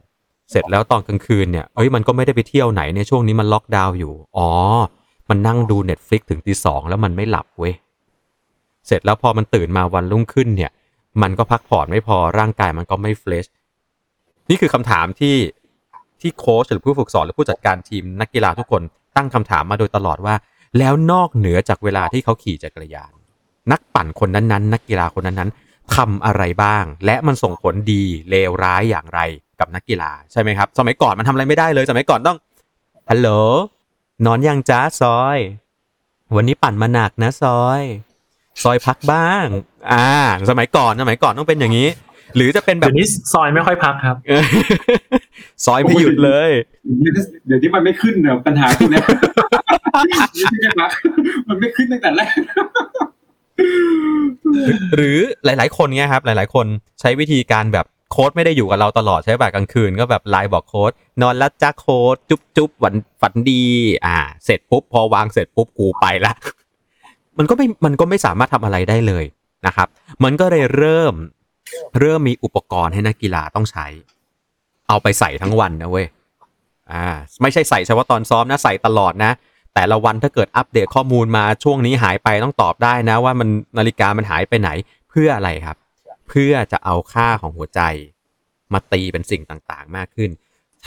เสร็จแล้วตอนกลางคืนเนี่ยเอ้ยมันก็ไม่ได้ไปเที่ยวไหนในช่วงนี้มันล็อกดาวน์อยู่ อ๋อ มันนั่งดู Netflix ถึงตีสองแล้วมันไม่หลับเว้ย เสร็จแล้วพอมันตื่นมาวันรุ่งขึ้นเนี่ย มันก็พักผ่อนไม่พอร่างกายมันก็ไม่เฟรชนี่คือคำถามที่ที่โค้ชหรือผู้ฝึกสอนหรือผู้จัดการทีมนักกีฬาทุกคนตั้งคำถามมาโดยตลอดว่า แล้วนอกเหนือจากเวลาที่เขาขี่จักรยาน นักปั่นคนนั้นๆ นักกีฬาคนนั้นๆ ทำอะไรบ้าง และมันส่งผลดีเลวร้ายอย่างไรกับนักกีฬาใช่ไหมครับ สมัยก่อนมันทำอะไรไม่ได้เลย สมัยก่อนต้องฮัลโหลนอนยังจ้าซอย วันนี้ปั่นมาหนักนะซอย ซอยพักบ้าง อ่า สมัยก่อนสมัยก่อนต้องเป็นอย่างนี้ หรือจะเป็นแบเดี๋บยวนี้ซอยไม่ค่อยพักครับ เออซอยไม่หยุดเลย เดี๋ยวนี้มันไม่ขึ้นเนี่ยปัญหาคุณเนี่ย ไม่ใช่ปักมันไม่ขึ้นตั้งแต่แรก หรือหลาย ๆ คนเนี้ยครับ หลาย ๆ คนใช้วิธีการแบบโค้ดไม่ได้อยู่กับเราตลอดใช่ป่ะกลางคืนก็แบบไลน์บอกโค้ดนอนแล้วจ้าโค้ดจุ๊บจุ๊บวันฝันดี อ่า เสร็จปุ๊บพอวางเสร็จปุ๊บกูไปละมันก็ไม่มันก็ไม่สามารถทำอะไรได้เลยนะครับ มันก็เลยเริ่ม เริ่มมีอุปกรณ์ให้นักกีฬาต้องใช้ เอาไปใส่ทั้งวันนะเว้ยอ่า ไม่ใช่ใส่เฉพาะตอนซ้อมนะใส่ตลอดนะ แต่ละวันถ้าเกิดอัปเดตข้อมูลมาช่วงนี้หายไปต้องตอบได้นะว่ามันนาฬิกามันหายไปไหนเพื่ออะไรครับ เพื่อจะเอาค่าของหัวใจ มาตีเป็นสิ่งต่างๆ มากขึ้น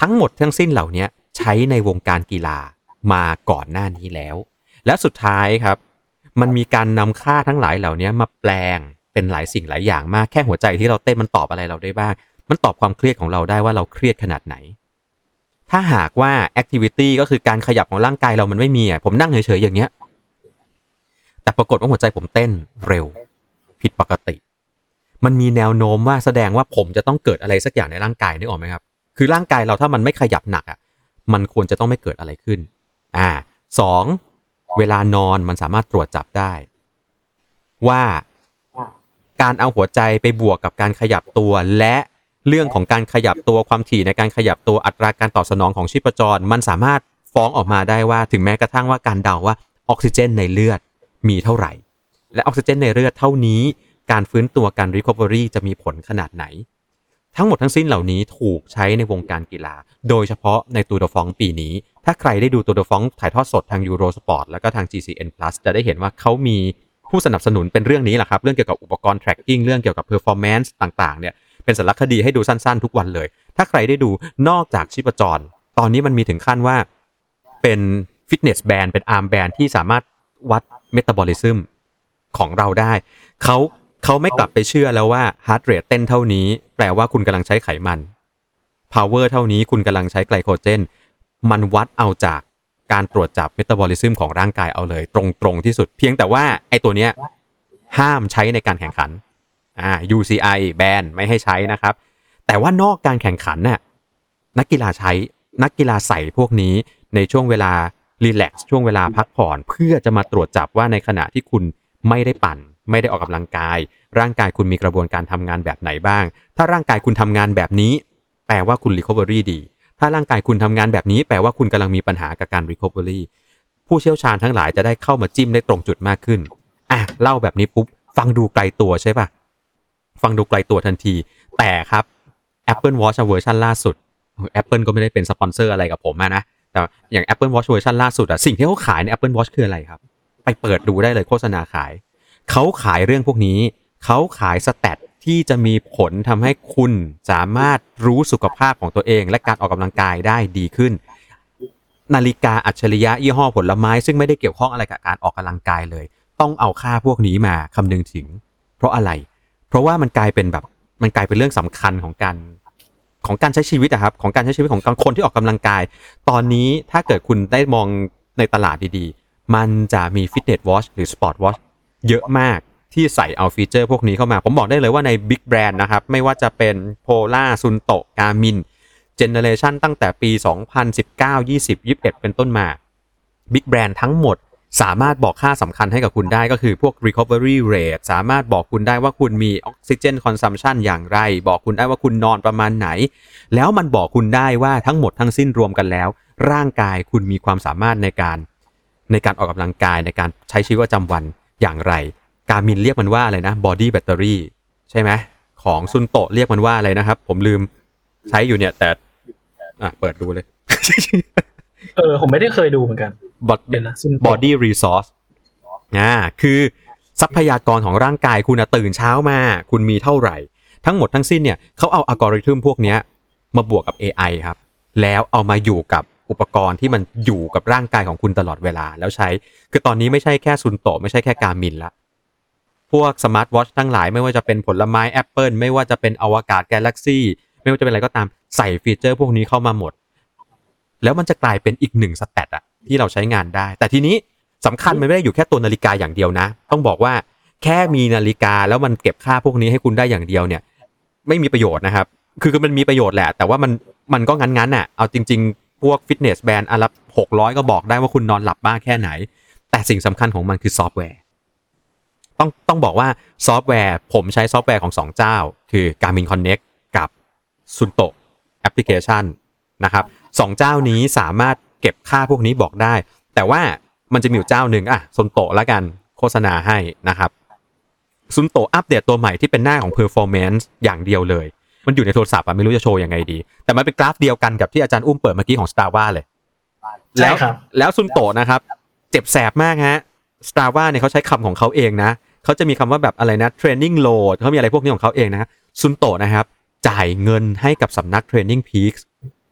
ทั้งหมดทั้งสิ้นเหล่านี้ใช้ในวงการกีฬามาก่อนหน้านี้แล้ว และสุดท้ายครับ มันมีการนำค่าทั้งหลายเหล่านี้มาแปลงเป็นหลายสิ่งหลายอย่างมากแค่หัวใจที่เราเต้นมันตอบอะไรเราได้บ้าง มันตอบความเครียดของเราได้ว่าเราเครียดขนาดไหน ถ้าหากว่า activity ก็คือการขยับของร่างกายเรามันไม่มีอะผมนั่งเฉยๆอย่างเงี้ย แต่ปรากฏว่าหัวใจผมเต้นเร็ว ผิดปกติ มันมีแนวโน้มว่าแสดงว่าผมจะต้องเกิดอะไรสักอย่างในร่างกายนึกออกไหมครับ คือร่างกายเราถ้ามันไม่ขยับหนักอะมันควรจะต้องไม่เกิดอะไรขึ้น อ่าสองเวลานอนมันสามารถตรวจจับได้ ว่าการเอาหัวใจไปบวกกับการขยับตัวและ เรื่องของการขยับตัวความถี่ในการขยับตัวอัตราการตอบสนองของชีพจร มันสามารถฟ้องออกมาได้ว่าถึงแม้กระทั่งว่าการเดาว่าออกซิเจนในเลือดมีเท่าไหร่ และออกซิเจนในเลือดเท่านี้ การฟื้นตัวการ recovery จะมีผลขนาดไหน ทั้งหมดทั้งสิ้นเหล่านี้ถูกใช้ในวงการกีฬา โดยเฉพาะในตูดฟองปีนี้ ถ้าใครได้ดูตูดฟองถ่ายทอดสดทาง Euro Sport แล้วก็ทาง GCN Plus จะได้เห็นว่าเขามีผู้สนับสนุนเป็นเรื่องนี้แหละครับ เรื่องเกี่ยวกับอุปกรณ์ tracking เรื่องเกี่ยวกับ performance ต่างๆ เนี่ย เป็นสารคดีให้ดูสั้นๆ ทุกวันเลย ถ้าใครได้ดูนอกจากชีพจร ตอนนี้มันมีถึงขั้นว่าเป็น fitness band เป็น arm band ที่สามารถวัดเมตาบอลิซึมของเราได้ เขาเขาไม่กลับไปเชื่อแล้วว่า heart rate เต้นเท่านี้ แปลว่าคุณกำลังใช้ไขมัน power เท่านี้คุณกำลังใช้ไกลโคเจน มันวัดเอาจากการตรวจจับเมตาบอลิซึมของร่างกายเอาเลย ตรงๆที่สุด เพียงแต่ว่าไอ้ตัวเนี้ยห้ามใช้ในการแข่งขัน อ่า UCI แบนไม่ให้ใช้นะครับ แต่ว่านอกการแข่งขันน่ะนักกีฬาใช้นักกีฬาใส่พวกนี้ในช่วงเวลารีแลกซ์ช่วงเวลาพักผ่อน เพื่อจะมาตรวจจับว่าในขณะที่คุณไม่ได้ปั่น ไม่ได้ออกกำลังกาย ร่างกายคุณมีกระบวนการทำงานแบบไหนบ้าง ถ้าร่างกายคุณทำงานแบบนี้ แปลว่าคุณ recovery ดี ถ้าร่างกายคุณทำงานแบบนี้ แปลว่าคุณกำลังมีปัญหากับการ recovery ผู้เชี่ยวชาญทั้งหลายจะได้เข้ามาจิ้มได้ตรงจุดมากขึ้นอะเล่าแบบนี้ปุ๊บฟังดูไกลตัวใช่ปะ ฟังดูไกลตัวทันที แต่ครับ Apple Watch เวอร์ชันล่าสุด Apple ก็ไม่ได้เป็นสปอนเซอร์อะไรกับผมนะ แต่อย่าง Apple Watch เวอร์ชันล่าสุดอะสิ่งที่เขาขายใน Apple Watch คืออะไรครับ ไปเปิดดูได้เลยโฆษณาขาย เขาขายเรื่องพวกนี้ เขาขาย stat ที่จะมีผลทำให้คุณสามารถรู้สุขภาพของตัวเอง และการออกกำลังกายได้ดีขึ้น นาฬิกาอัจฉริยะยี่ห้อผลไม้ ซึ่งไม่ได้เกี่ยวข้องอะไรกับการออกกำลังกายเลย ต้องเอาค่าพวกนี้มาคำนึงถึง เพราะอะไร เพราะว่ามันกลายเป็นแบบมันกลายเป็นเรื่องสำคัญของการของการใช้ชีวิตอะครับ ของการใช้ชีวิตของคนที่ออกกำลังกาย ตอนนี้ถ้าเกิดคุณได้มองในตลาดดีๆ มันจะมี fitness watch หรือ sport watch เยอะมากที่ใส่เอา feature พวกนี้เข้ามา ผมบอกได้เลยว่าใน big brand นะครับ ไม่ว่าจะเป็นโพล่าซุนโตกามินเจเนเรชันตั้งแต่ปี 2019 20 21 เป็นต้นมาบิ๊กแบรนด์ทั้งหมด สามารถบอกค่าสำคัญให้กับคุณได้ก็คือพวก recovery rate สามารถบอกคุณได้ว่าคุณมีออกซิเจน consumption อย่างไร บอกคุณได้ว่าคุณนอนประมาณไหน แล้วมันบอกคุณได้ว่าทั้งหมดทั้งสิ้นรวมกันแล้ว ร่างกายคุณมีความสามารถในการ ในการออกกำลังกายในการใช้ชีวิตประจำวันอย่างไร การมินเรียกมันว่าอะไรนะ body battery ใช่ไหมของซุนโตะเรียกมันว่าอะไรนะครับ ผมลืมใช้อยู่เนี่ยแต่ อะเปิดดูเลย เออ ผมไม่ได้เคยดูเหมือนกัน Bod- เดี๋ยวนะซึ่ง body resource อ่าคือทรัพยากรของร่างกายคุณนะตื่นเช้ามา คุณมีเท่าไหร่ ทั้งหมดทั้งสิ้นเนี่ยเขาเอาอัลกอริทึมพวกเนี้ยมาบวกกับ AI ครับ แล้วเอามาอยู่กับอุปกรณ์ที่มันอยู่กับร่างกายของคุณตลอดเวลาแล้วใช้ คือตอนนี้ไม่ใช่แค่ Suunto ไม่ใช่แค่ Garmin ละพวก smart watch ทั้งหลายไม่ว่าจะเป็นผลไม้ Apple ไม่ว่าจะเป็นอวกาศ Galaxy ไม่ว่าจะเป็นอะไรก็ตามใส่ feature พวกนี้เข้ามาหมด แล้วมันจะกลายเป็นอีกหนึ่ง stat อะที่เราใช้งานได้ แต่ทีนี้สำคัญมันไม่ได้อยู่แค่ตัวนาฬิกาอย่างเดียวนะ ต้องบอกว่าแค่มีนาฬิกาแล้วมันเก็บค่าพวกนี้ให้คุณได้อย่างเดียวเนี่ย ไม่มีประโยชน์นะครับ คือมันมีประโยชน์แหละ แต่ว่ามันมันก็งั้นๆน่ะเอาจริง ๆ พวก fitness band อันละหกร้อยก็บอกได้ว่าคุณนอนหลับบ้างแค่ไหน แต่สิ่งสำคัญของมันคือซอฟต์แวร์ต้องต้องบอกว่าซอฟต์แวร์ ผมใช้ซอฟต์แวร์ของสองเจ้า คือ Garmin Connect กับ Sunto แอปพลิเคชันนะครับ สองเจ้านี้สามารถเก็บค่าพวกนี้บอกได้ แต่ว่ามันจะมีอยู่เจ้าหนึ่งอะ Suunto ละกันโฆษณาให้นะครับ Suunto อัปเดตตัวใหม่ที่เป็นหน้าของ performance อย่างเดียวเลย มันอยู่ในโทรศัพท์อะไม่รู้จะโชว์ยังไงดี แต่มันเป็นกราฟเดียวกันกับที่อาจารย์อุ้มเปิดเมื่อกี้ของ Star w a เลยใช่แล้วครับแล้วซุนโตะนะครับ เจ็บแสบมากฮะ Star w a เนี่ยเขาใช้คำของเขาเองนะ เขาจะมีคำว่าแบบอะไรนะ training load เขามีอะไรพวกนี้ของเขาเองนะซุนโตะนะครับ จ่ายเงินให้กับสำนัก training peaks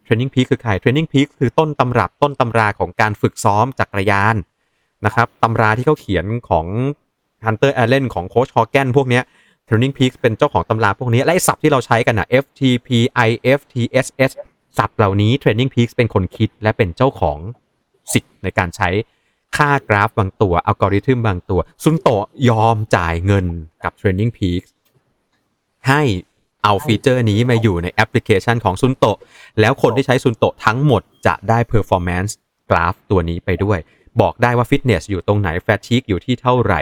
training peak คือใคร training peak คือต้นตำรับต้นตำราของการฝึกซ้อมจักรยานนะครับตำราที่เขาเขียนของ Hunter Allen ของโค้ชฮอแกนพวกเนี้ย TrainingPeaks เป็นเจ้าของตำราพวกนี้ และไอ้ศัพท์ที่เราใช้กันนะ FTP IF TSS ศัพท์เหล่านี้ TrainingPeaks เป็นคนคิดและเป็นเจ้าของสิทธิ์ในการใช้ค่ากราฟบางตัวอัลกอริทึมบางตัว Suunto ยอมจ่ายเงินกับ TrainingPeaks ให้ เอา feature นี้มาอยู่ในแอปพลิเคชันของ Suunto แล้วคนที่ใช้ Suunto ทั้งหมดจะได้ performance graph ตัวนี้ไปด้วย บอกได้ว่าฟิตเนสอยู่ตรงไหน fatigue อยู่ที่เท่าไหร่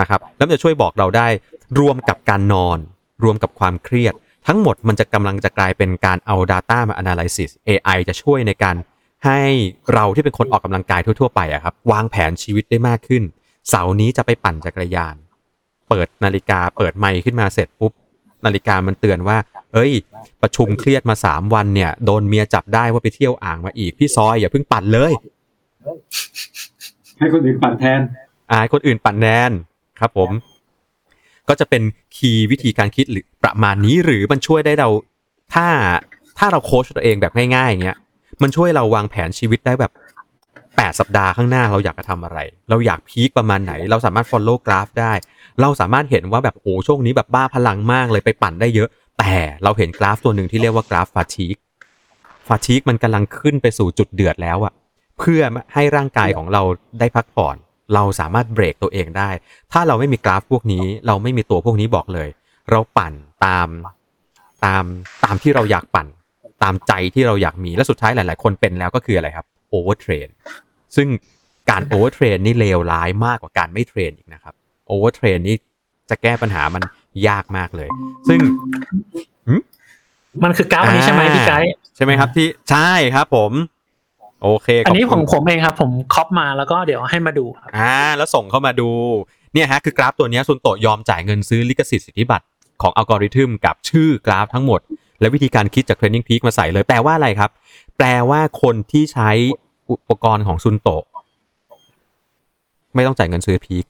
นะครับแล้วมันจะช่วยบอกเราได้รวมกับการนอน รวมกับความเครียด ทั้งหมดมันจะกำลังจะกลายเป็นการเอา Data มา Analysis AI จะช่วยในการให้เราที่เป็นคนออกกำลังกายทั่วๆไปอะครับวางแผนชีวิตได้มากขึ้น เสาร์นี้จะไปปั่นจักรยาน เปิดนาฬิกาเปิดไมค์ขึ้นมาเสร็จปุ๊บ นาฬิกามันเตือนว่า เอ้ย ประชุมเครียดมาสามวันเนี่ย โดนเมียจับได้ว่าไปเที่ยวอ่างมาอีก พี่ซอยอย่าเพิ่งปั่นเลย ให้คนอื่นปั่นแทนอายคนอื่นปั่นแนนครับผม ก็จะเป็นคีย์วิธีการคิดหรือประมาณนี้หรือมันช่วยได้เราถ้าถ้าเราโค้ชตัวเองแบบง่ายๆอย่างเงี้ยมันช่วยเราวางแผนชีวิตได้แบบ แปดสัปดาห์ข้างหน้าเราอยากจะทำอะไร เราอยากพีคประมาณไหน เราสามารถ follow กราฟได้ เราสามารถเห็นว่าแบบโอ้ช่วงนี้แบบบ้าพลังมากเลยไปปั่นได้เยอะ แต่เราเห็นกราฟตัวหนึ่งที่เรียกว่ากราฟฟาทีกfatigue มันกำลังขึ้นไปสู่จุดเดือดแล้วอะเพื่อให้ร่างกายของเราได้พักผ่อน เราสามารถเบรกตัวเองได้ ถ้าเราไม่มีกราฟพวกนี้ เราไม่มีตัวพวกนี้บอกเลย เราปั่นตามตามตามที่เราอยากปั่น ตามใจที่เราอยากมีและสุดท้ายหลาย ๆ คนเป็นแล้วก็คืออะไรครับ overtrain ซึ่งการ overtrain นี่เลวร้ายมากกว่าการไม่ train อีกนะครับ overtrain นี่จะแก้ปัญหามันยากมากเลย ซึ่งมันคือกราฟอันนี้ใช่ไหมพี่ไกด์ใช่ไหมครับที่ใช่ครับผมโอเคขบอันนี้ผคุมณผมเองครับ ผมคอปมาแล้วก็เดี๋ยวให้มาดูครับอ่าแล้วส่งเข้ามาดูเนี่ยฮะคือกราฟตัวเนี้ยซุนโตะยอมจ่ายเงินซื้อลิขสิทธิ์สิทธิบัตรของอัลกอริทึมกับชื่อกราฟทั้งหมด และวิธีการคิดจาก Training Peak มาใส่เลยแปลว่าอะไรครับ แปลว่าคนที่ใช้ อุปกรณ์ของซุนโตะ ไม่ต้องจ่ายเงินซื้อพีค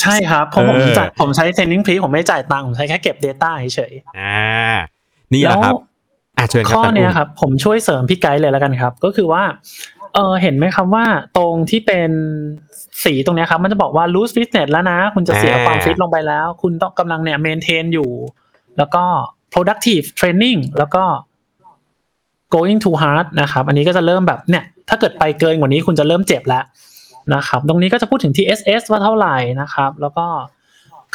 ใช่ครับเพราะผมเออจ่ายผมใช้ training p ผมไม่จ่ายตังค์ผมใช้แค่เก็บ Data เฉยอ่านี่ๆแหละครับอะเชิญครับข้อท่านเนี้ยอุ้มครับ ผมช่วยเสริมพี่ไกด์เลยแล้วกันครับ ก็คือว่าเออเห็นไหมครับว่าตรงที่เป็นสีตรงเนี้ยครับ มันจะบอกว่า lose fitness แล้วนะ คุณจะเสียความฟิตลงไปแล้ว คุณต้องกำลังเนี่ย maintain อยู่ แล้วก็ productive training แล้วก็ going too hard นะครับอันนี้ก็จะเริ่มแบบเนี่ยถ้าเกิดไปเกินกว่านี้คุณจะเริ่มเจ็บแล้วนะครับตรงนี้ก็จะพูดถึง TSS ว่าเท่าไหร่นะครับ แล้วก็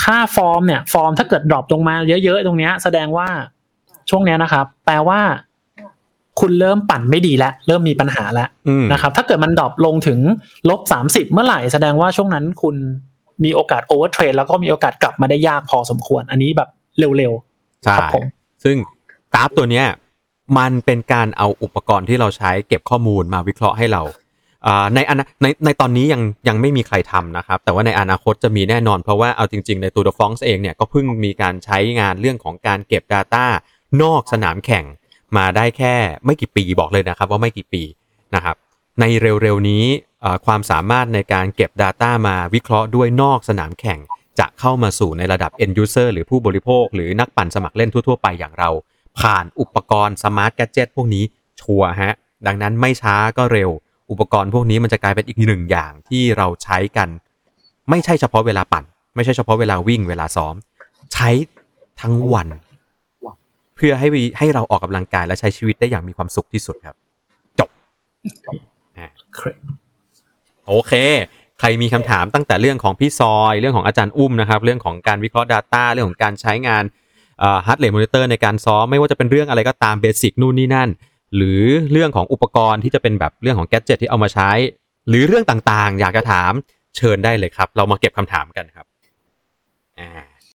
ค่าฟอร์มเนี่ยฟอร์มถ้าเกิด drop ลงมาเยอะๆ ตรงนี้แสดงว่าช่วงนี้นะครับ แปลว่า คุณเริ่มปั่นไม่ดีแล้ว เริ่มมีปัญหาแล้วนะครับ ถ้าเกิดมัน drop ลงถึงลบสามสิบเมื่อไหร่แสดงว่าช่วงนั้นคุณมีโอกาส overtrain แล้วก็มีโอกาสกลับมาได้ยากพอสมควร อันนี้แบบเร็วๆใช่ครับซึ่งกราฟตัวเนี้ย มันเป็นการเอาอุปกรณ์ที่เราใช้เก็บข้อมูลมาวิเคราะห์ให้เราในอนาในในตอนนี้ยังยังไม่มีใครทำนะครับ แต่ว่าในอนาคตจะมีแน่นอน เพราะว่าเอาจริง ๆ ในตัว The f o n เองเนี่ยก็เพิ่งมีการใช้งานเรื่องของการเก็บ Data นอกสนามแข่งมาได้แค่ไม่กี่ปีบอกเลยนะครับ ว่าไม่กี่ปีนะครับ ในเร็วๆนี้ความสามารถในการเก็บ Data มาวิเคราะห์ด้วยนอกสนามแข่ง จะเข้ามาสู่ในระดับ end user หรือผู้บริโภค หรือนักปั่นสมัครเล่นทั่วๆ ไปอย่างเรา ผ่านอุปกรณ์สมาร์ทแกจ e t พวกนี้ชัวร์ฮะดังนั้นไม่ช้าก็เร็ว อุปกรณ์พวกนี้มันจะกลายเป็นอีกหนึ่งอย่างที่เราใช้กัน ไม่ใช่เฉพาะเวลาปั่น ไม่ใช่เฉพาะเวลาวิ่งเวลาซ้อม ใช้ทั้งวัน เพื่อให้วิให้เราออกกำลังกายและใช้ชีวิตได้อย่างมีความสุขที่สุดครับ จบๆโอเค ใครมีคำถามตั้งแต่เรื่องของพี่ซอย เรื่องของอาจารย์อุ้มนะครับ เรื่องของการวิเคราะห์ Data เรื่องของการใช้งาน heart rate monitor ในการซ้อมไม่ว่าจะเป็นเรื่องอะไรก็ตาม basic นู่นนี่นั่น หรือเรื่องของอุปกรณ์ที่จะเป็นแบบเรื่องของ gadget ที่เอามาใช้ หรือเรื่องต่างๆ อยากจะถามเชิญได้เลยครับ เรามาเก็บคำถามกันครับอ่า